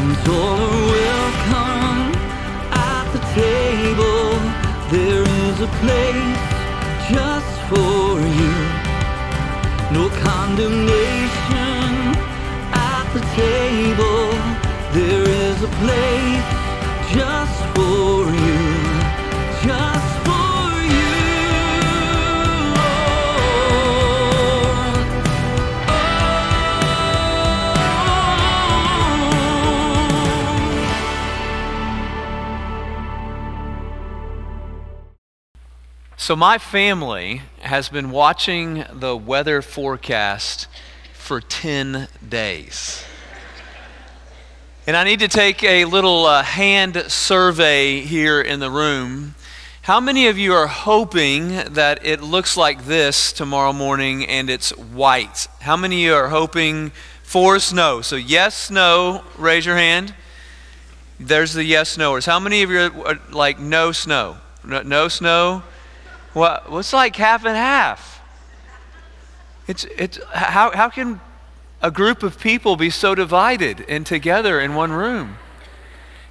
who's all welcome at the table. There is a place just for you. No condemnation at the table. There is a place So, my family has been watching the weather forecast for 10 days. And I need to take a little uh, hand survey here in the room. How many of you are hoping that it looks like this tomorrow morning and it's white? How many of you are hoping for snow? So, yes, no, raise your hand. There's the yes, noers. How many of you are are like no snow? No, no snow? What, what's like half and half? It's, it's, how, how can a group of people be so divided and together in one room?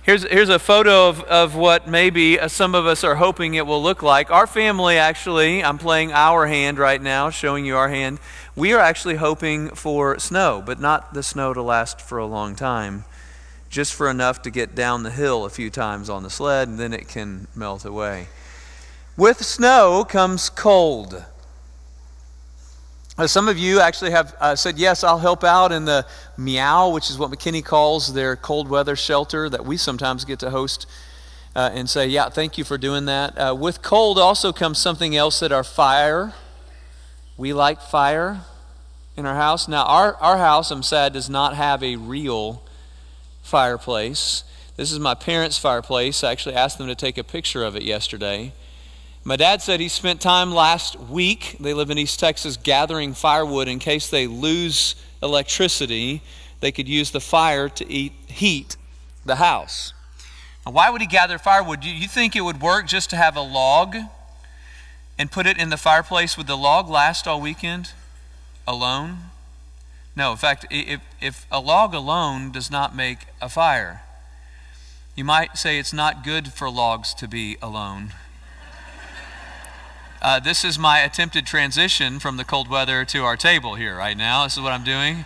Here's, here's a photo of, of what maybe uh, some of us are hoping it will look like. Our family, actually, I'm playing our hand right now, showing you our hand. We are actually hoping for snow, but not the snow to last for a long time, just for enough to get down the hill a few times on the sled, and then it can melt away. With snow comes cold. Uh, Some of you actually have uh, said, Yes, I'll help out in the meow, which is what McKinney calls their cold weather shelter that we sometimes get to host uh, and say, Yeah, thank you for doing that. Uh, with cold also comes something else that our fire. We like fire in our house. Now, our, our house, I'm sad, does not have a real fireplace. This is my parents' fireplace. I actually asked them to take a picture of it yesterday. My dad said he spent time last week, they live in East Texas, gathering firewood in case they lose electricity. They could use the fire to eat, heat the house. Now, why would he gather firewood? Do you think it would work just to have a log and put it in the fireplace? Would the log last all weekend alone? No, in fact, if, if a log alone does not make a fire, you might say it's not good for logs to be alone. Uh, this is my attempted transition from the cold weather to our table here right now. This is what I'm doing.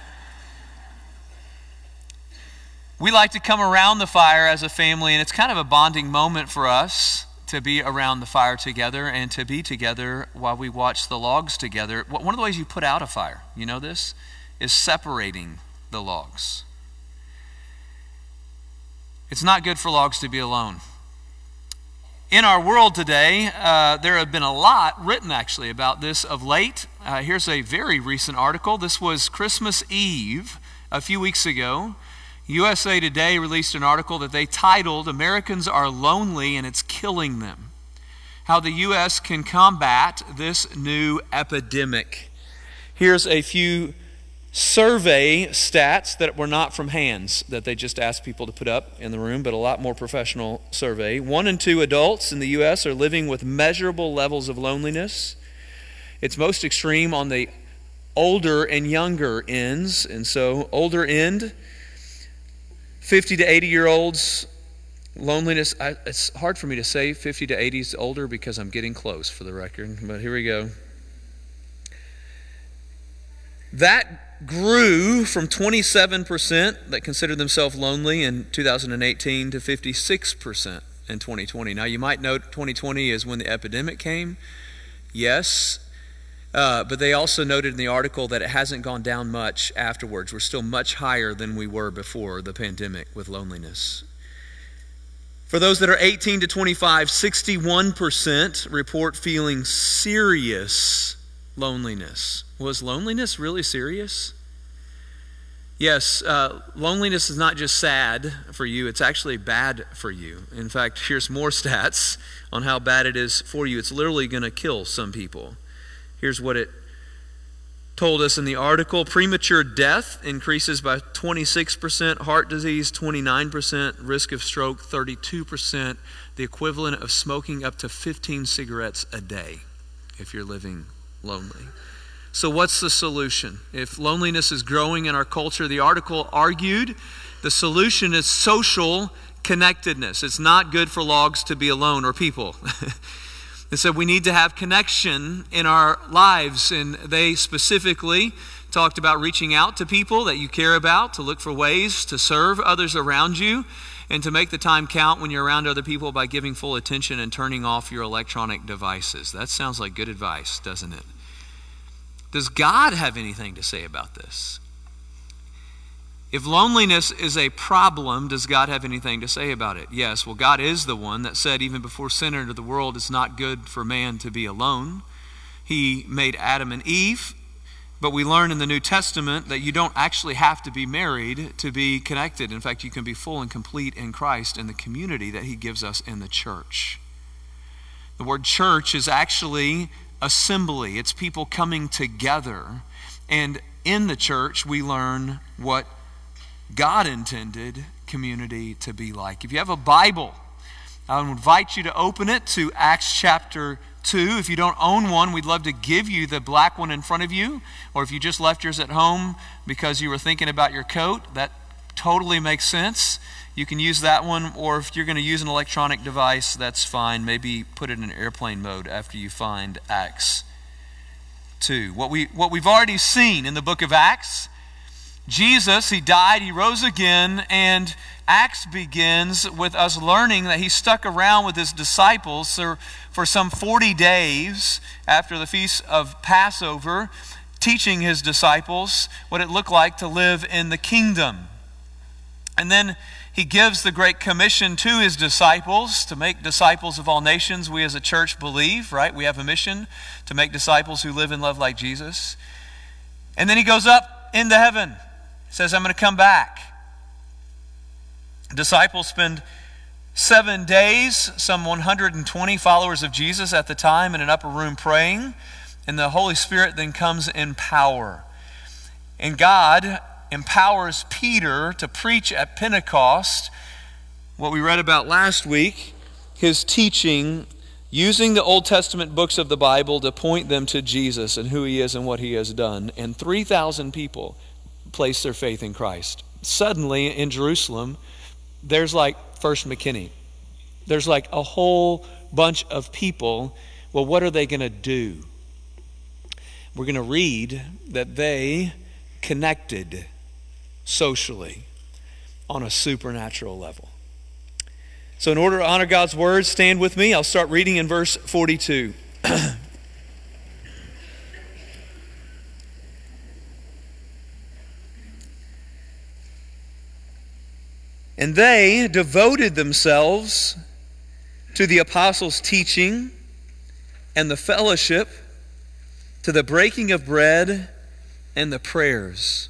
We like to come around the fire as a family, and it's kind of a bonding moment for us to be around the fire together and to be together while we watch the logs together. One of the ways you put out a fire, you know this, is separating the logs. It's not good for logs to be alone. In our world today, uh, there have been a lot written actually about this of late. Uh, here's a very recent article. This was Christmas Eve a few weeks ago. USA Today released an article that they titled Americans Are Lonely and It's Killing Them. How the U.S. can combat this new epidemic. Here's a few survey stats that were not from hands that they just asked people to put up in the room, but a lot more professional survey. One in two adults in the U.S. are living with measurable levels of loneliness. It's most extreme on the older and younger ends, and so older end, 50 to 80 year olds, loneliness. I, it's hard for me to say 50 to 80 is older because I'm getting close for the record, but here we go. That grew from 27% that considered themselves lonely in 2018 to 56% in 2020. Now, you might note 2020 is when the epidemic came. Yes. Uh, but they also noted in the article that it hasn't gone down much afterwards. We're still much higher than we were before the pandemic with loneliness. For those that are 18 to 25, 61% report feeling serious loneliness. Was loneliness really serious? Yes, uh, loneliness is not just sad for you, it's actually bad for you. In fact, here's more stats on how bad it is for you. It's literally going to kill some people. Here's what it told us in the article premature death increases by 26%, heart disease 29%, risk of stroke 32%, the equivalent of smoking up to 15 cigarettes a day if you're living lonely. So, what's the solution? If loneliness is growing in our culture, the article argued the solution is social connectedness. It's not good for logs to be alone or people. and so we need to have connection in our lives. And they specifically talked about reaching out to people that you care about, to look for ways to serve others around you, and to make the time count when you're around other people by giving full attention and turning off your electronic devices. That sounds like good advice, doesn't it? Does God have anything to say about this? If loneliness is a problem, does God have anything to say about it? Yes. Well, God is the one that said, even before sin entered the world, it's not good for man to be alone. He made Adam and Eve, but we learn in the New Testament that you don't actually have to be married to be connected. In fact, you can be full and complete in Christ in the community that He gives us in the church. The word church is actually assembly, it's people coming together. And in the church, we learn what God intended community to be like. If you have a Bible, I would invite you to open it to Acts chapter 2. If you don't own one, we'd love to give you the black one in front of you. Or if you just left yours at home because you were thinking about your coat, that totally makes sense. You can use that one, or if you're going to use an electronic device, that's fine. Maybe put it in airplane mode after you find Acts 2. What, we, what we've already seen in the book of Acts Jesus, he died, he rose again, and Acts begins with us learning that he stuck around with his disciples for, for some 40 days after the feast of Passover, teaching his disciples what it looked like to live in the kingdom. And then he gives the Great Commission to his disciples to make disciples of all nations. We as a church believe, right? We have a mission to make disciples who live and love like Jesus. And then he goes up into heaven says, I'm going to come back. Disciples spend seven days, some 120 followers of Jesus at the time, in an upper room praying, and the Holy Spirit then comes in power. And God empowers Peter to preach at Pentecost, what we read about last week, his teaching using the Old Testament books of the Bible to point them to Jesus and who he is and what he has done. And 3,000 people place their faith in Christ. Suddenly in Jerusalem, there's like First McKinney. There's like a whole bunch of people. Well, what are they going to do? We're going to read that they connected socially on a supernatural level. So, in order to honor God's word, stand with me. I'll start reading in verse 42. And they devoted themselves to the apostles' teaching and the fellowship, to the breaking of bread and the prayers.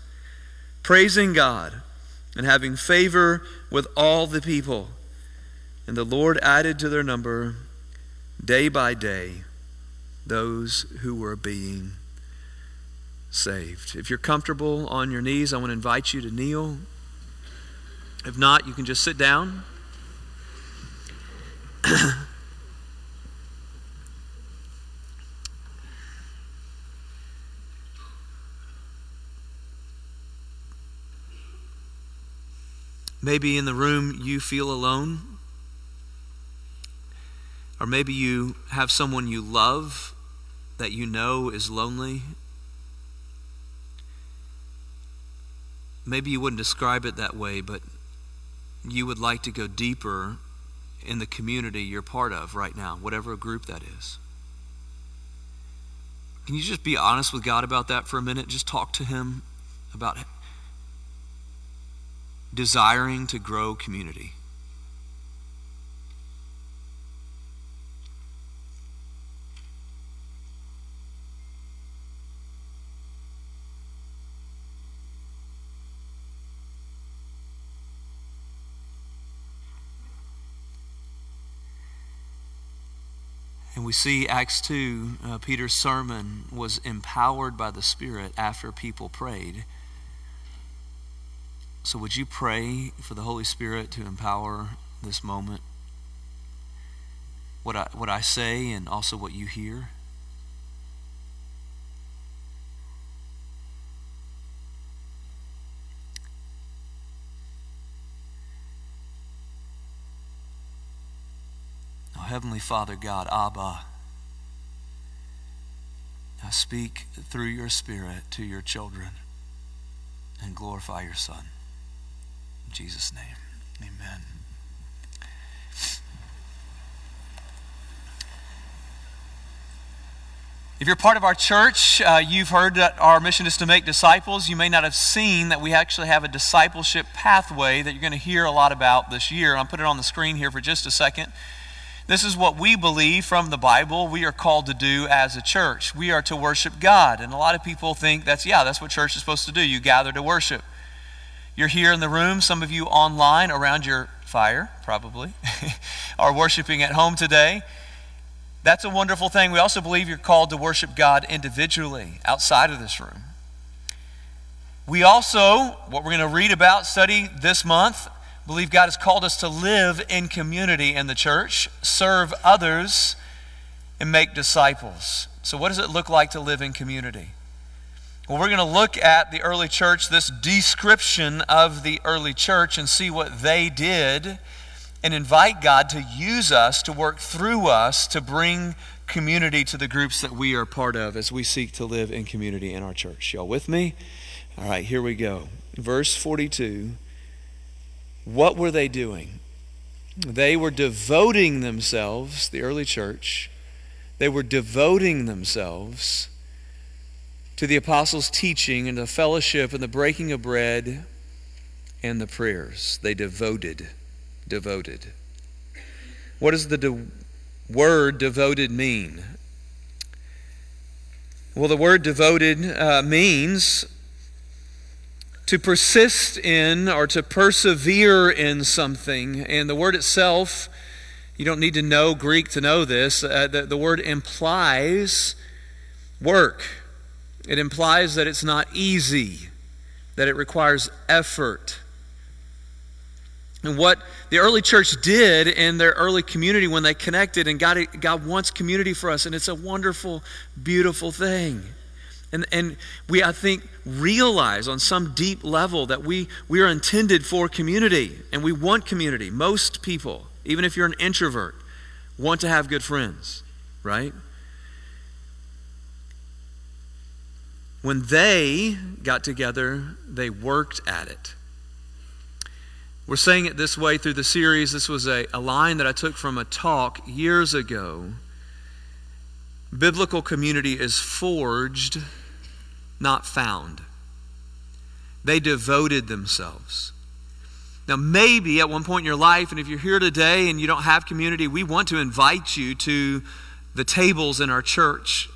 praising God and having favor with all the people. And the Lord added to their number day by day those who were being saved. If you're comfortable on your knees, I want to invite you to kneel. If not, you can just sit down. Maybe in the room you feel alone. Or maybe you have someone you love that you know is lonely maybe you wouldn't describe it that way, but you would like to go deeper in the community you're part of right now, whatever group that is. Can you just be honest with God about that for a minute? Just talk to Him about desiring to grow community. And we see Acts 2, uh, Peter's sermon was empowered by the Spirit after people prayed. So, would you pray for the Holy Spirit to empower this moment? What I, what I say and also what you hear? Oh, Heavenly Father God, Abba, I speak through your Spirit to your children and glorify your Son. In Jesus' name, amen. If you're part of our church, uh, you've heard that our mission is to make disciples. You may not have seen that we actually have a discipleship pathway that you're going to hear a lot about this year. I'll put it on the screen here for just a second. This is what we believe from the Bible we are called to do as a church. We are to worship God. And a lot of people think that's, yeah, that's what church is supposed to do. You gather to worship. You're here in the room, some of you online around your fire, probably, are worshiping at home today. That's a wonderful thing. We also believe you're called to worship God individually outside of this room. We also, what we're going to read about, study this month, believe God has called us to live in community in the church, serve others, and make disciples. So, what does it look like to live in community? Well, we're going to look at the early church, this description of the early church, and see what they did and invite God to use us, to work through us, to bring community to the groups that we are part of as we seek to live in community in our church. Y'all with me? All right, here we go. Verse 42. What were they doing? They were devoting themselves, the early church, they were devoting themselves to the apostles' teaching and the fellowship and the breaking of bread and the prayers. They devoted devoted. What does the de- word devoted mean? Well, the word devoted uh, means to persist in or to persevere in something. And the word itself, you don't need to know Greek to know this, uh, the, the word implies work. It implies that it's not easy, that it requires effort. And what the early church did in their early community when they connected, and God, God wants community for us, and it's a wonderful, beautiful thing. And, and we, I think, realize on some deep level that we, we are intended for community, and we want community. Most people, even if you're an introvert, want to have good friends, right? When they got together, they worked at it. We're saying it this way through the series. This was a, a line that I took from a talk years ago. Biblical community is forged, not found. They devoted themselves. Now, maybe at one point in your life, and if you're here today and you don't have community, we want to invite you to the tables in our church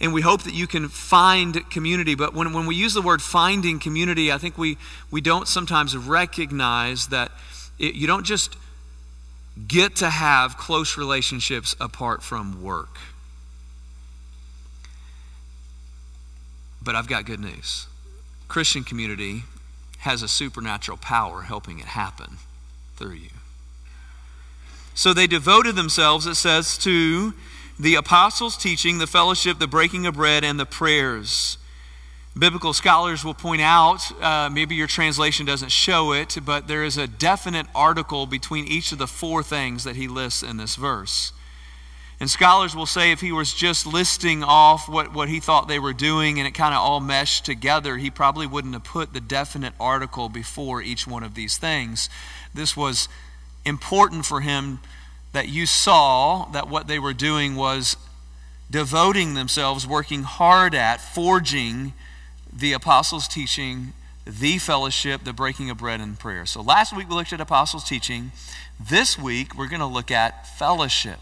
and we hope that you can find community. But when, when we use the word finding community, I think we, we don't sometimes recognize that it, you don't just get to have close relationships apart from work. But I've got good news Christian community has a supernatural power helping it happen through you. So they devoted themselves, it says, to the apostles' teaching, the fellowship, the breaking of bread, and the prayers. Biblical scholars will point out, uh, maybe your translation doesn't show it, but there is a definite article between each of the four things that he lists in this verse. And scholars will say if he was just listing off what, what he thought they were doing and it kind of all meshed together, he probably wouldn't have put the definite article before each one of these things. This was important for him that you saw that what they were doing was devoting themselves, working hard at forging the apostles' teaching, the fellowship, the breaking of bread and prayer. So last week we looked at apostles' teaching. This week we're going to look at fellowship.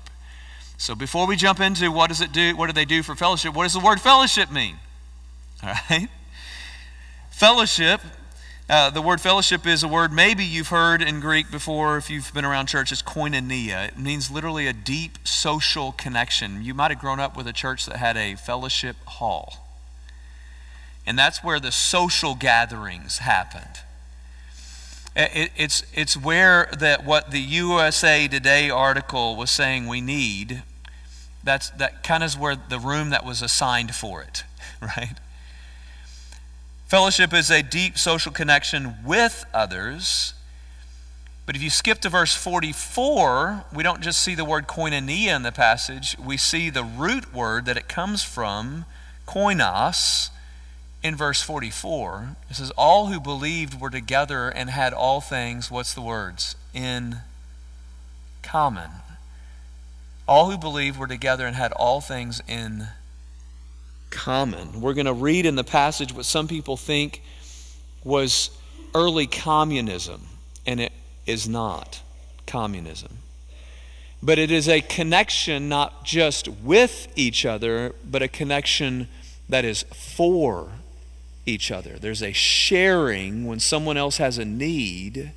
So before we jump into what does it do, what do they do for fellowship, what does the word fellowship mean? All right? Fellowship Uh, the word fellowship is a word maybe you've heard in Greek before if you've been around church. It's koinonia. It means literally a deep social connection. You might have grown up with a church that had a fellowship hall. And that's where the social gatherings happened. It, it's, it's where that what the USA Today article was saying we need, that's, that kind of is where the room that was assigned for it, right? Fellowship is a deep social connection with others. But if you skip to verse 44, we don't just see the word koinonia in the passage, we see the root word that it comes from, koinos, in verse 44. It says, All who believed were together and had all things, what's the words? In common. All who believed were together and had all things in common. We're going to read in the passage what some people think was early communism, and it is not communism. But it is a connection not just with each other, but a connection that is for each other. There's a sharing when someone else has a need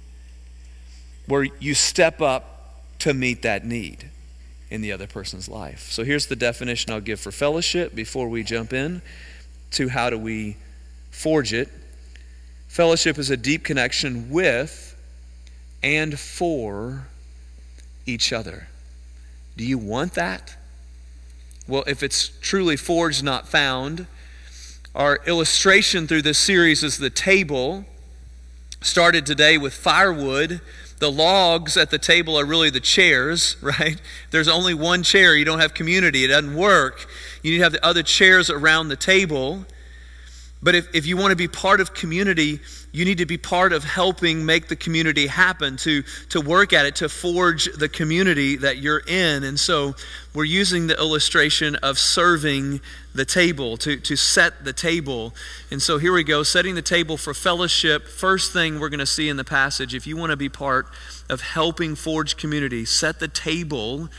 where you step up to meet that need in the other person's life. So here's the definition I'll give for fellowship before we jump in to how do we forge it. Fellowship is a deep connection with and for each other. Do you want that? Well, if it's truly forged, not found, our illustration through this series is the table. Started today with firewood the logs at the table are really the chairs, right? There's only one chair. You don't have community. It doesn't work. You need to have the other chairs around the table. But if, if you want to be part of community, you need to be part of helping make the community happen, to, to work at it, to forge the community that you're in. And so we're using the illustration of serving the table, to, to set the table. And so here we go, setting the table for fellowship. First thing we're going to see in the passage, if you want to be part of helping forge community, set the table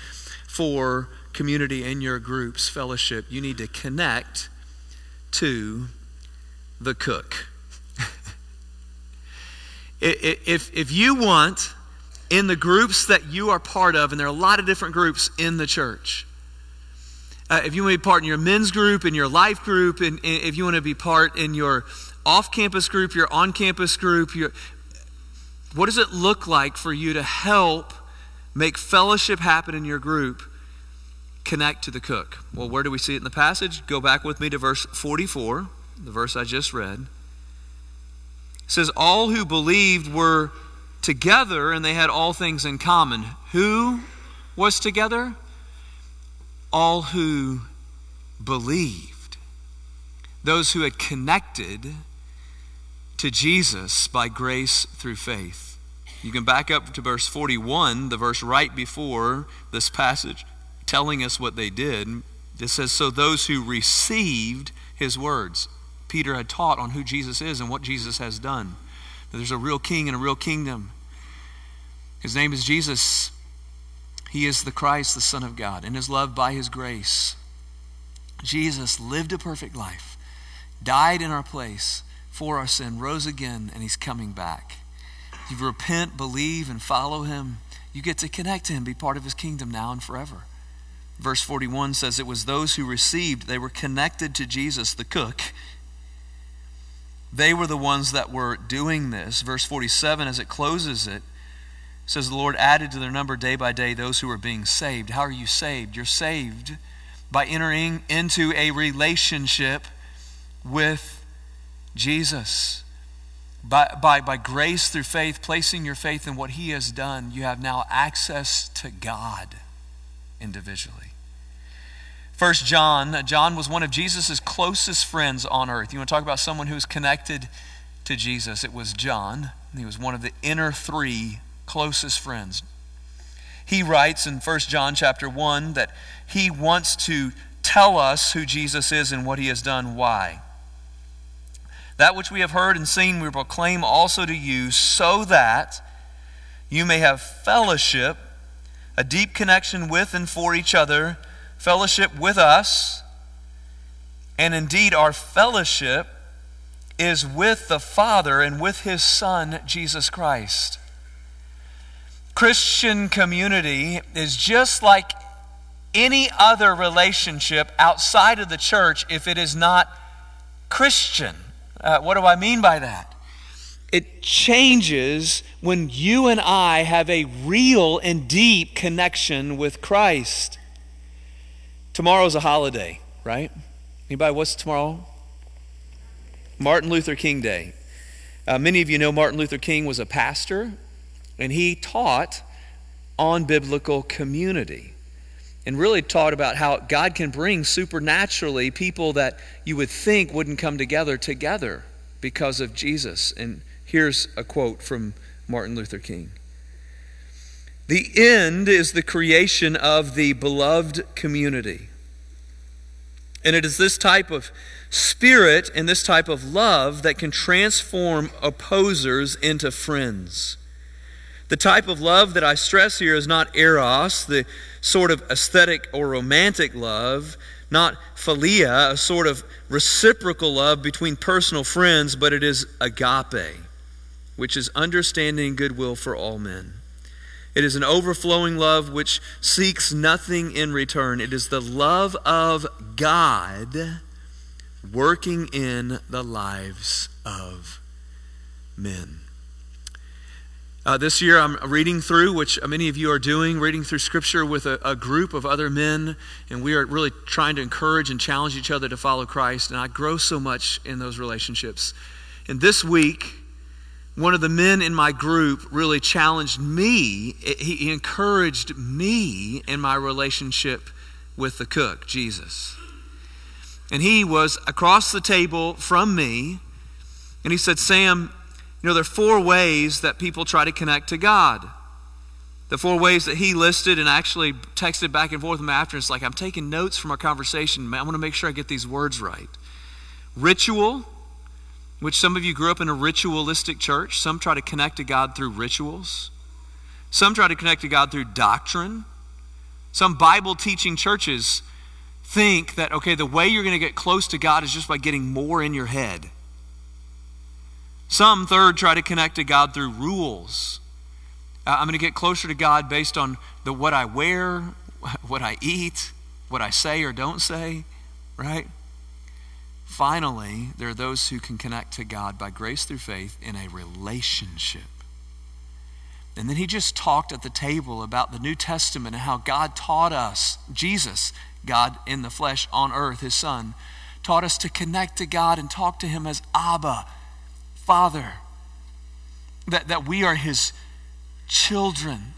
for community in your groups, fellowship. You need to connect to the cook. if, if you want, in the groups that you are part of, and there are a lot of different groups in the church, uh, if you want to be part in your men's group, in your life group, and if you want to be part in your off campus group, your on campus group, your, what does it look like for you to help make fellowship happen in your group? Connect to the cook. Well, where do we see it in the passage? Go back with me to verse 44 the verse I just read, says, All who believed were together and they had all things in common. Who was together? All who believed. Those who had connected to Jesus by grace through faith. You can back up to verse 41, the verse right before this passage, telling us what they did. It says, So those who received his words. Peter had taught on who Jesus is and what Jesus has done. That there's a real king and a real kingdom. His name is Jesus. He is the Christ, the Son of God, and is loved by his grace. Jesus lived a perfect life, died in our place for our sin, rose again, and he's coming back. You repent, believe, and follow him, you get to connect to him, be part of his kingdom now and forever. Verse 41 says it was those who received, they were connected to Jesus, the cook, they were the ones that were doing this. Verse 47, as it closes it, says, The Lord added to their number day by day those who were being saved. How are you saved? You're saved by entering into a relationship with Jesus. By, by, by grace through faith, placing your faith in what He has done, you have now access to God individually. First John, John was one of Jesus' closest friends on earth. You want to talk about someone who was connected to Jesus? It was John. He was one of the inner three closest friends. He writes in First John chapter 1 that he wants to tell us who Jesus is and what he has done. Why? That which we have heard and seen, we proclaim also to you, so that you may have fellowship, a deep connection with and for each other fellowship with us, and indeed our fellowship is with the Father and with his Son, Jesus Christ. Christian community is just like any other relationship outside of the church if it is not Christian. Uh, what do I mean by that? It changes when you and I have a real and deep connection with Christ. Tomorrow's a holiday, right? Anybody, what's tomorrow? Martin Luther King Day. Uh, many of you know Martin Luther King was a pastor, and he taught on biblical community and really taught about how God can bring supernaturally people that you would think wouldn't come together together because of Jesus. And here's a quote from Martin Luther King The end is the creation of the beloved community. And it is this type of spirit and this type of love that can transform opposers into friends. The type of love that I stress here is not eros, the sort of aesthetic or romantic love, not philia, a sort of reciprocal love between personal friends, but it is agape, which is understanding goodwill for all men. It is an overflowing love which seeks nothing in return. It is the love of God working in the lives of men. Uh, this year, I'm reading through, which many of you are doing, reading through Scripture with a, a, group of other men, and we are really trying to encourage and challenge each other to follow Christ. And I grow so much in those relationships. And this week, one of the men in my group really challenged me, eh, he encouraged me in my relationship with the cook, Jesus. And he was across the table from me, and he said, Sam, you know, there are four ways that people try to connect to God. The four ways that he listed and actually texted back and forth with him after. It's like, I'm taking notes from our conversation. I want to make sure I get these words right. Ritual, which some of you grew up in a ritualistic church. Some try to connect to God through rituals. Some try to connect to God through doctrine. Some Bible teaching churches think that, okay, the way you're going to get close to God is just by getting more in your head. Some, third, try to connect to God through rules. Uh, I'm going to get closer to God based on the what I wear, what I eat, what I say or don't say, right? Finally, there are those who can connect to God by grace through faith in a relationship. And then he just talked at the table about the New Testament and how God taught us, Jesus, God in the flesh on earth, his son, taught us to connect to God and talk to him as Abba, Father, that, that we are His children.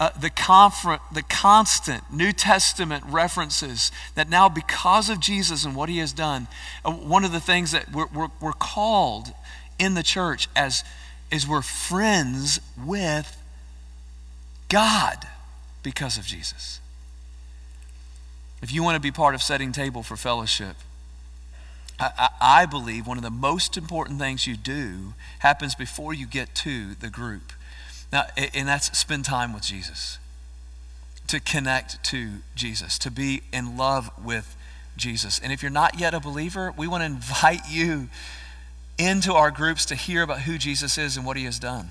Uh, the, confer- the constant New Testament references that now, because of Jesus and what He has done, uh, one of the things that we're, we're, we're called in the church as is we're friends with God because of Jesus. If you want to be part of setting table for fellowship, I, I, believe one of the most important things you do happens before you get to the group. Now, and that's spend time with Jesus, to connect to Jesus, to be in love with Jesus. And if you're not yet a believer, we want to invite you into our groups to hear about who Jesus is and what he has done.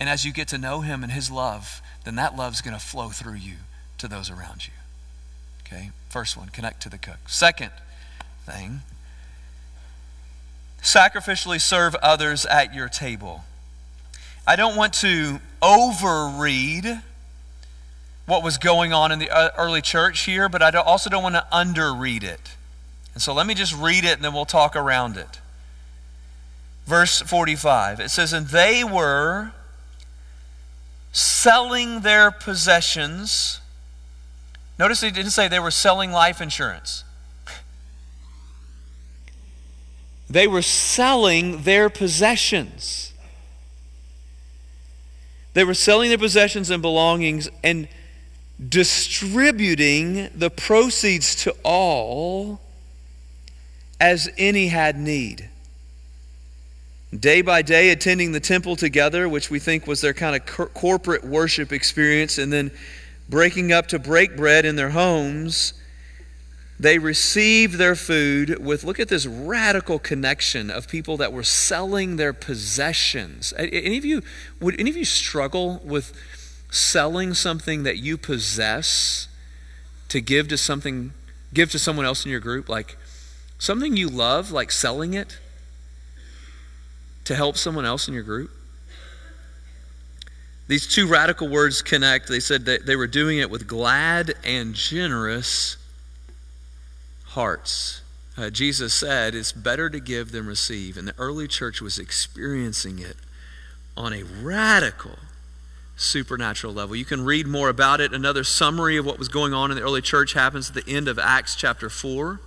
And as you get to know him and his love, then that love's going to flow through you to those around you. Okay? First one, connect to the cook. Second thing, sacrificially serve others at your table. I don't want to overread what was going on in the uh, early church here, but I also don't want to underread it. And so let me just read it and then we'll talk around it. Verse 45 it says, And they were selling their possessions. Notice he didn't say they were selling life insurance. They were selling their possessions. They were selling their possessions and belongings and distributing the proceeds to all as any had need. Day by day, attending the temple together, which we think was their kind of corporate worship experience, and then breaking up to break bread in their homes they received their food with, look at this radical connection of people that were selling their possessions. Any of you, would any of you struggle with selling something that you possess to give to something, give to someone else in your group? Like something you love, like selling it to help someone else in your group? These two radical words connect. They said that they were doing it with glad and generous hearts. Uh, Jesus said it's better to give than receive, and the early church was experiencing it on a radical supernatural level. You can read more about it. Another summary of what was going on in the early church happens at the end of Acts chapter 4.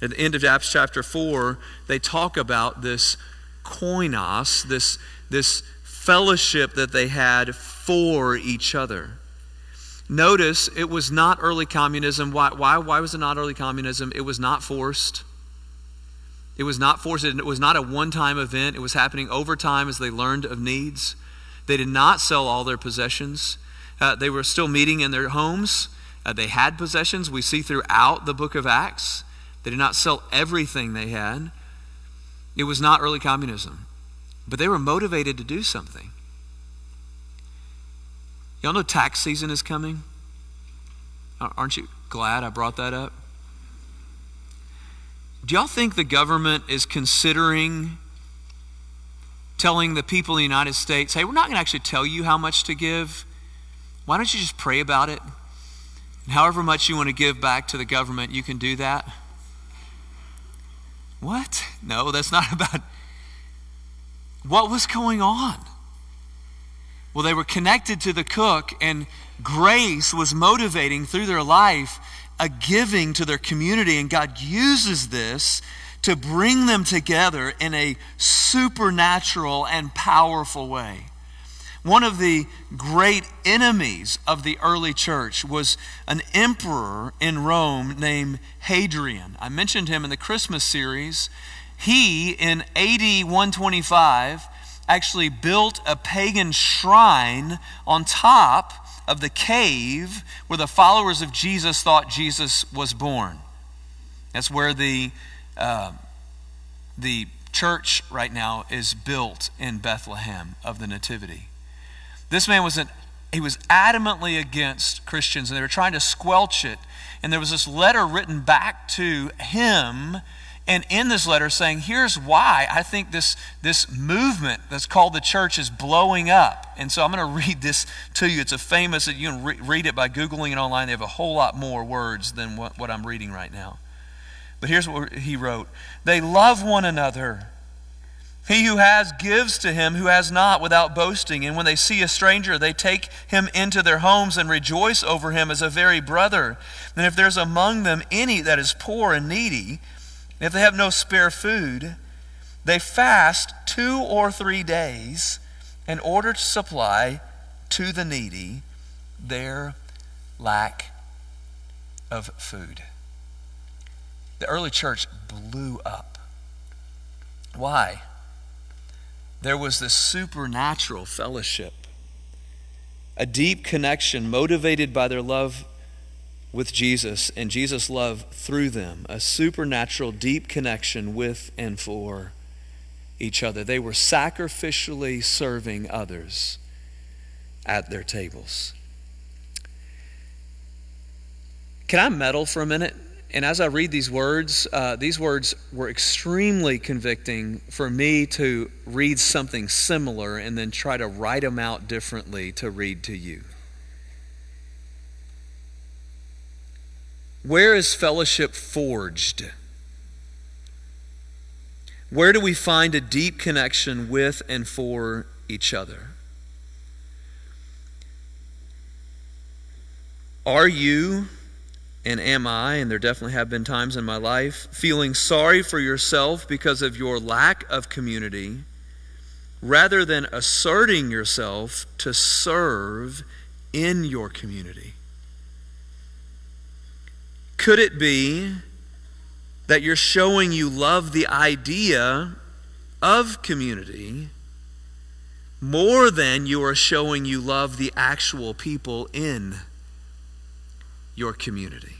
At the end of Acts chapter 4, they talk about this koinos, this, this fellowship that they had for each other. Notice it was not early communism. Why, why, why was it not early communism? It was not forced. It was not forced. It was not a one time event. It was happening over time as they learned of needs. They did not sell all their possessions. Uh, they were still meeting in their homes. Uh, they had possessions. We see throughout the book of Acts. They did not sell everything they had. It was not early communism. But they were motivated to do something. Y'all know tax season is coming? Aren't you glad I brought that up? Do y'all think the government is considering telling the people in the United States, hey, we're not going to actually tell you how much to give? Why don't you just pray about it? And however much you want to give back to the government, you can do that? What? No, that's not about what was going on? Well, they were connected to the cook, and grace was motivating through their life a giving to their community, and God uses this to bring them together in a supernatural and powerful way. One of the great enemies of the early church was an emperor in Rome named Hadrian. I mentioned him in the Christmas series, he, in AD 125, actually built a pagan shrine on top of the cave where the followers of Jesus thought Jesus was born. That's where the, uh, the church right now is built in Bethlehem of the Nativity. This man was an he was adamantly against Christians and they were trying to squelch it. And there was this letter written back to him and in this letter saying, here's why I think this, this movement that's called the church is blowing up. And so I'm going to read this to you. It's a famous, you can re- read it by Googling it online. They have a whole lot more words than what, what I'm reading right now. But here's what he wrote They love one another. He who has gives to him who has not without boasting. And when they see a stranger, they take him into their homes and rejoice over him as a very brother. And if there's among them any that is poor and needy, if they have no spare food, they fast two or three days in order to supply to the needy their lack of food. The early church blew up. Why? There was this supernatural fellowship, a deep connection motivated by their love with Jesus and Jesus' love through them, a supernatural, deep connection with and for each other. They were sacrificially serving others at their tables. Can I meddle for a minute? And as I read these words, uh, these words were extremely convicting for me to read something similar and then try to write them out differently to read to you. Where is fellowship forged? Where do we find a deep connection with and for each other? Are you, and am I, and there definitely have been times in my life, feeling sorry for yourself because of your lack of community, rather than asserting yourself to serve in your community? Could it be that you're showing you love the idea of community more than you are showing you love the actual people in your community?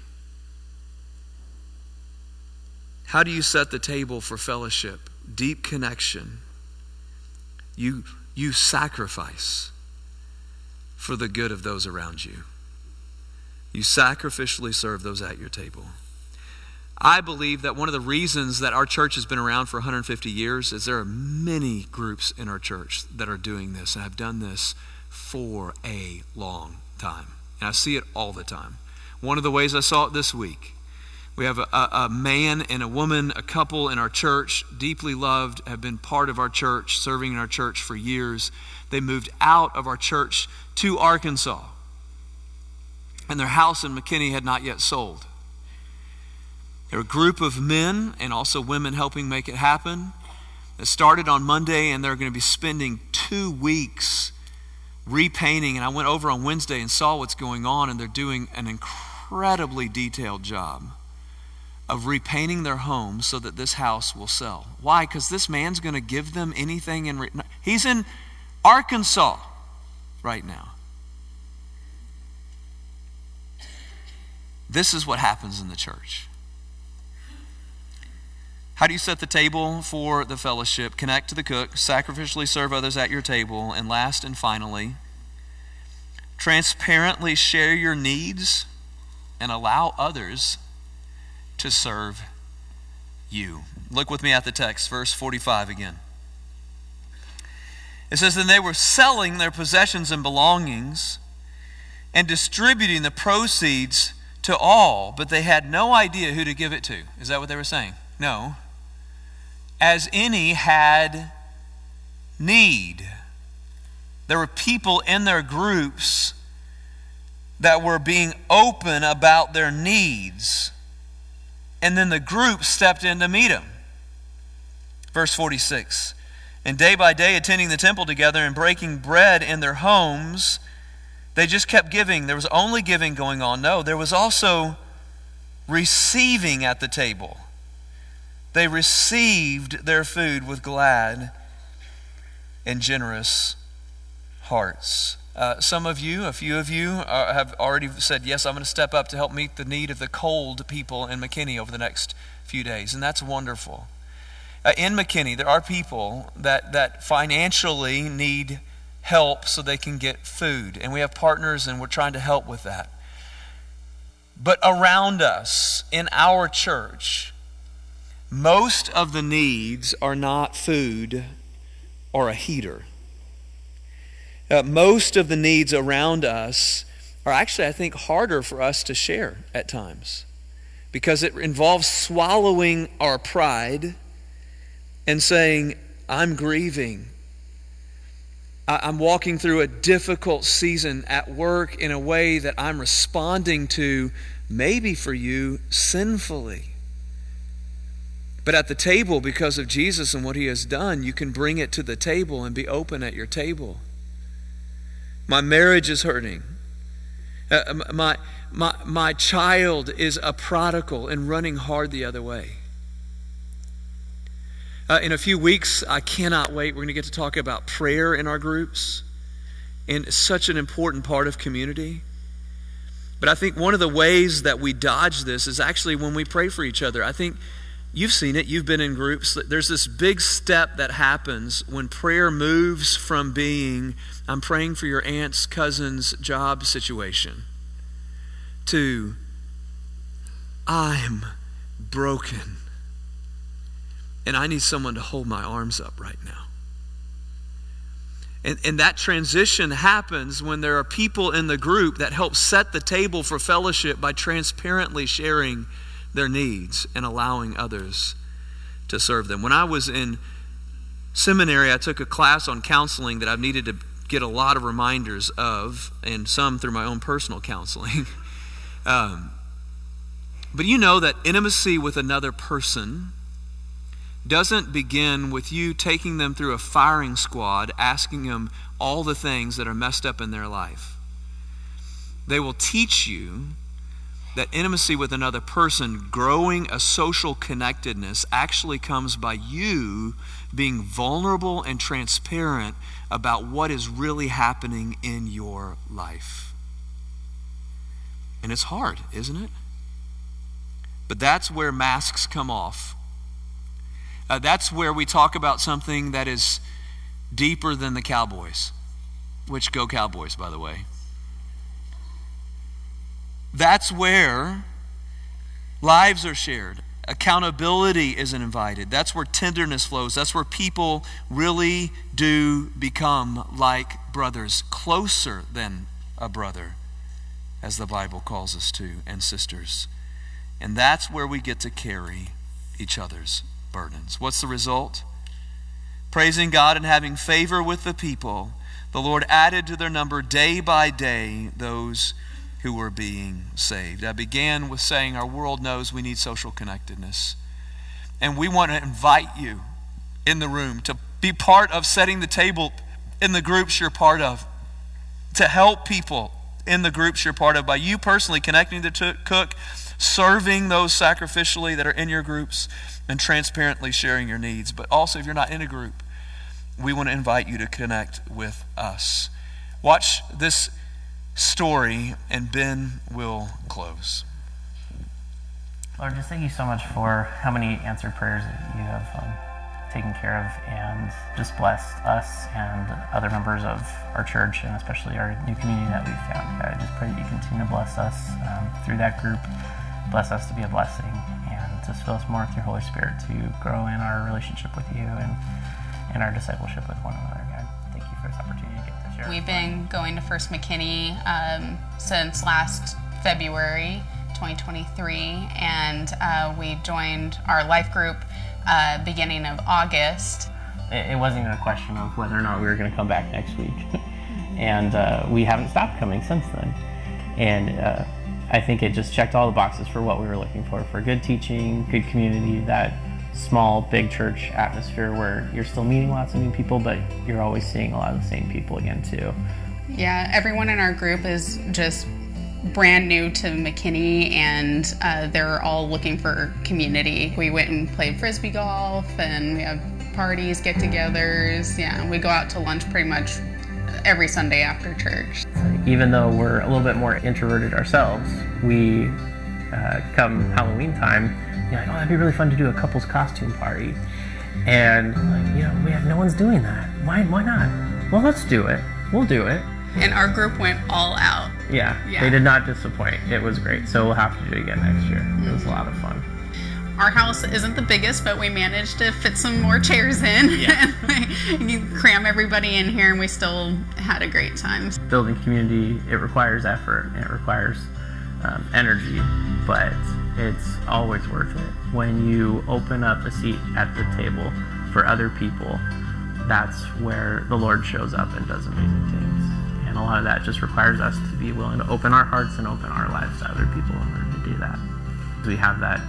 How do you set the table for fellowship? Deep connection. You, you sacrifice for the good of those around you. You sacrificially serve those at your table. I believe that one of the reasons that our church has been around for 150 years is there are many groups in our church that are doing this and have done this for a long time. And I see it all the time. One of the ways I saw it this week we have a, a, man and a woman, a couple in our church, deeply loved, have been part of our church, serving in our church for years. They moved out of our church to Arkansas, and their house in McKinney had not yet sold. There were a group of men and also women helping make it happen. It started on Monday, and they're going to be spending two weeks repainting. And I went over on Wednesday and saw what's going on, and they're doing an incredibly detailed job of repainting their home so that this house will sell. Why? Because this man's going to give them anything in. Re- He's in Arkansas right now. This is what happens in the church. How do you set the table for the fellowship? Connect to the cook, sacrificially serve others at your table, and last and finally, transparently share your needs and allow others to serve you. Look with me at the text, verse 45 again. It says, Then they were selling their possessions and belongings and distributing the proceeds to all, but they had no idea who to give it to. Is that what they were saying? No. As any had need. There were people in their groups that were being open about their needs and then the group stepped in to meet them. Verse 46 And day by day, attending the temple together and breaking bread in their homes, they just kept giving. There was only giving going on. No, there was also receiving at the table. They received their food with glad and generous hearts. Uh, some of you, a few of you, uh, have already said, Yes, I'm going to step up to help meet the need of the cold people in McKinney over the next few days. And that's wonderful. Uh, in McKinney, there are people that, that financially need help so they can get food. And we have partners, and we're trying to help with that. But around us, in our church, most of the needs are not food or a heater. Uh, most of the needs around us are actually, I think, harder for us to share at times because it involves swallowing our pride and saying, I'm grieving. I'm walking through a difficult season at work in a way that I'm responding to, maybe for you, sinfully. But at the table, because of Jesus and what he has done, you can bring it to the table and be open at your table. My marriage is hurting. Uh, my, my, my child is a prodigal and running hard the other way. Uh, in a few weeks, I cannot wait. We're going to get to talk about prayer in our groups, and such an important part of community. But I think one of the ways that we dodge this is actually when we pray for each other. I think You've seen it, you've been in groups. There's this big step that happens when prayer moves from being, I'm praying for your aunt's cousin's job situation, to, I'm broken. And I need someone to hold my arms up right now. And, and that transition happens when there are people in the group that help set the table for fellowship by transparently sharing their needs and allowing others to serve them. When I was in seminary, I took a class on counseling that I've needed to get a lot of reminders of, and some through my own personal counseling. um, but you know that intimacy with another person doesn't begin with you taking them through a firing squad, asking them all the things that are messed up in their life. They will teach you that intimacy with another person, growing a social connectedness, actually comes by you being vulnerable and transparent about what is really happening in your life. And it's hard, isn't it? But that's where masks come off Uh, that's where we talk about something that is deeper than the Cowboys, which go Cowboys, by the way. That's where lives are shared. Accountability isn't invited. That's where tenderness flows. That's where people really do become like brothers, closer than a brother, as the Bible calls us to, and sisters. And that's where we get to carry each other's burdens. What's the result? Praising God and having favor with the people, the Lord added to their number day by day those who were being saved. I began with saying our world knows we need social connectedness. And we want to invite you in the room to be part of setting the table in the groups you're part of, to help people in the groups you're part of by you personally connecting to t- cook, serving those sacrificially that are in your groups, and transparently sharing your needs. But also, if you're not in a group, we want to invite you to connect with us. Watch this story, and Ben will close. Lord, just thank you so much for how many answered prayers that you have um, taken care of and just blessed us and other members of our church and especially our new community that we've found. God, I just pray that you continue to bless us um, through that group, bless us to be a blessing, just fill us more with your Holy Spirit to grow in our relationship with you and in our discipleship with one another. God, thank you for this opportunity to get to share. We've been going to First McKinney um, since last February 2023, and uh, we joined our life group uh, beginning of August. it, it wasn't even a question of whether or not we were going to come back next week. and uh, we haven't stopped coming since then. And uh, I think it just checked all the boxes for what we were looking for for good teaching, good community, that small, big church atmosphere where you're still meeting lots of new people, but you're always seeing a lot of the same people again, too. Yeah, everyone in our group is just brand new to McKinney and uh, they're all looking for community. We went and played frisbee golf and we have parties, get togethers. Yeah, we go out to lunch pretty much every Sunday after church. Even though we're a little bit more introverted ourselves, we uh, come Halloween time, you're like, oh, that'd be really fun to do a couple's costume party. And like, you know, we have, no one's doing that. Why? Why not? Well, let's do it. We'll do it. And our group went all out. Yeah, Yeah. they did not disappoint. It was great. So we'll have to do it again next year. It was a lot of fun. Our house isn't the biggest, but we managed to fit some more chairs in. Yeah. and you cram everybody in here, and we still had a great time. Building community, it requires effort and it requires um, energy, but it's always worth it. When you open up a seat at the table for other people, that's where the Lord shows up and does amazing things. And a lot of that just requires us to be willing to open our hearts and open our lives to other people in order to do that. We have that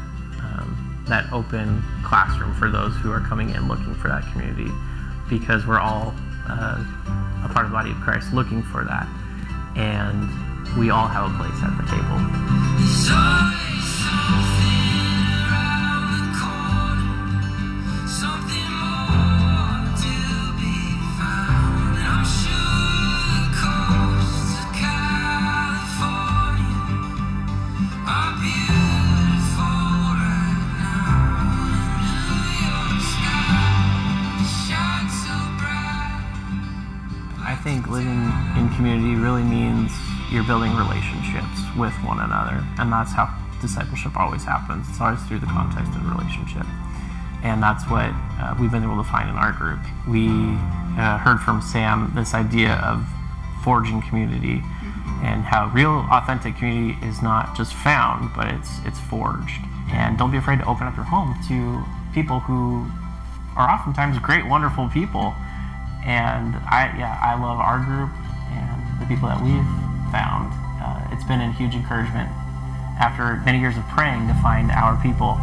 that open classroom for those who are coming in looking for that community, because we're all uh, a part of the body of Christ looking for that, and we all have a place at the table. Living in community really means you're building relationships with one another, and that's how discipleship always happens. It's always through the context of relationship, and that's what uh, we've been able to find in our group. We uh, heard from Sam this idea of forging community, and how real, authentic community is not just found, but it's it's forged. And don't be afraid to open up your home to people who are oftentimes great, wonderful people. And I, yeah, I love our group and the people that we've found. Uh, it's been a huge encouragement after many years of praying to find our people.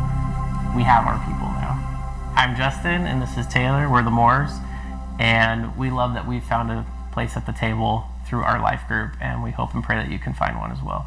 We have our people now. I'm Justin, and this is Taylor. We're the Moors, and we love that we found a place at the table through our life group, and we hope and pray that you can find one as well.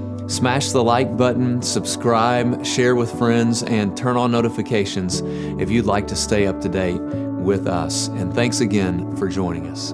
Smash the like button, subscribe, share with friends, and turn on notifications if you'd like to stay up to date with us. And thanks again for joining us.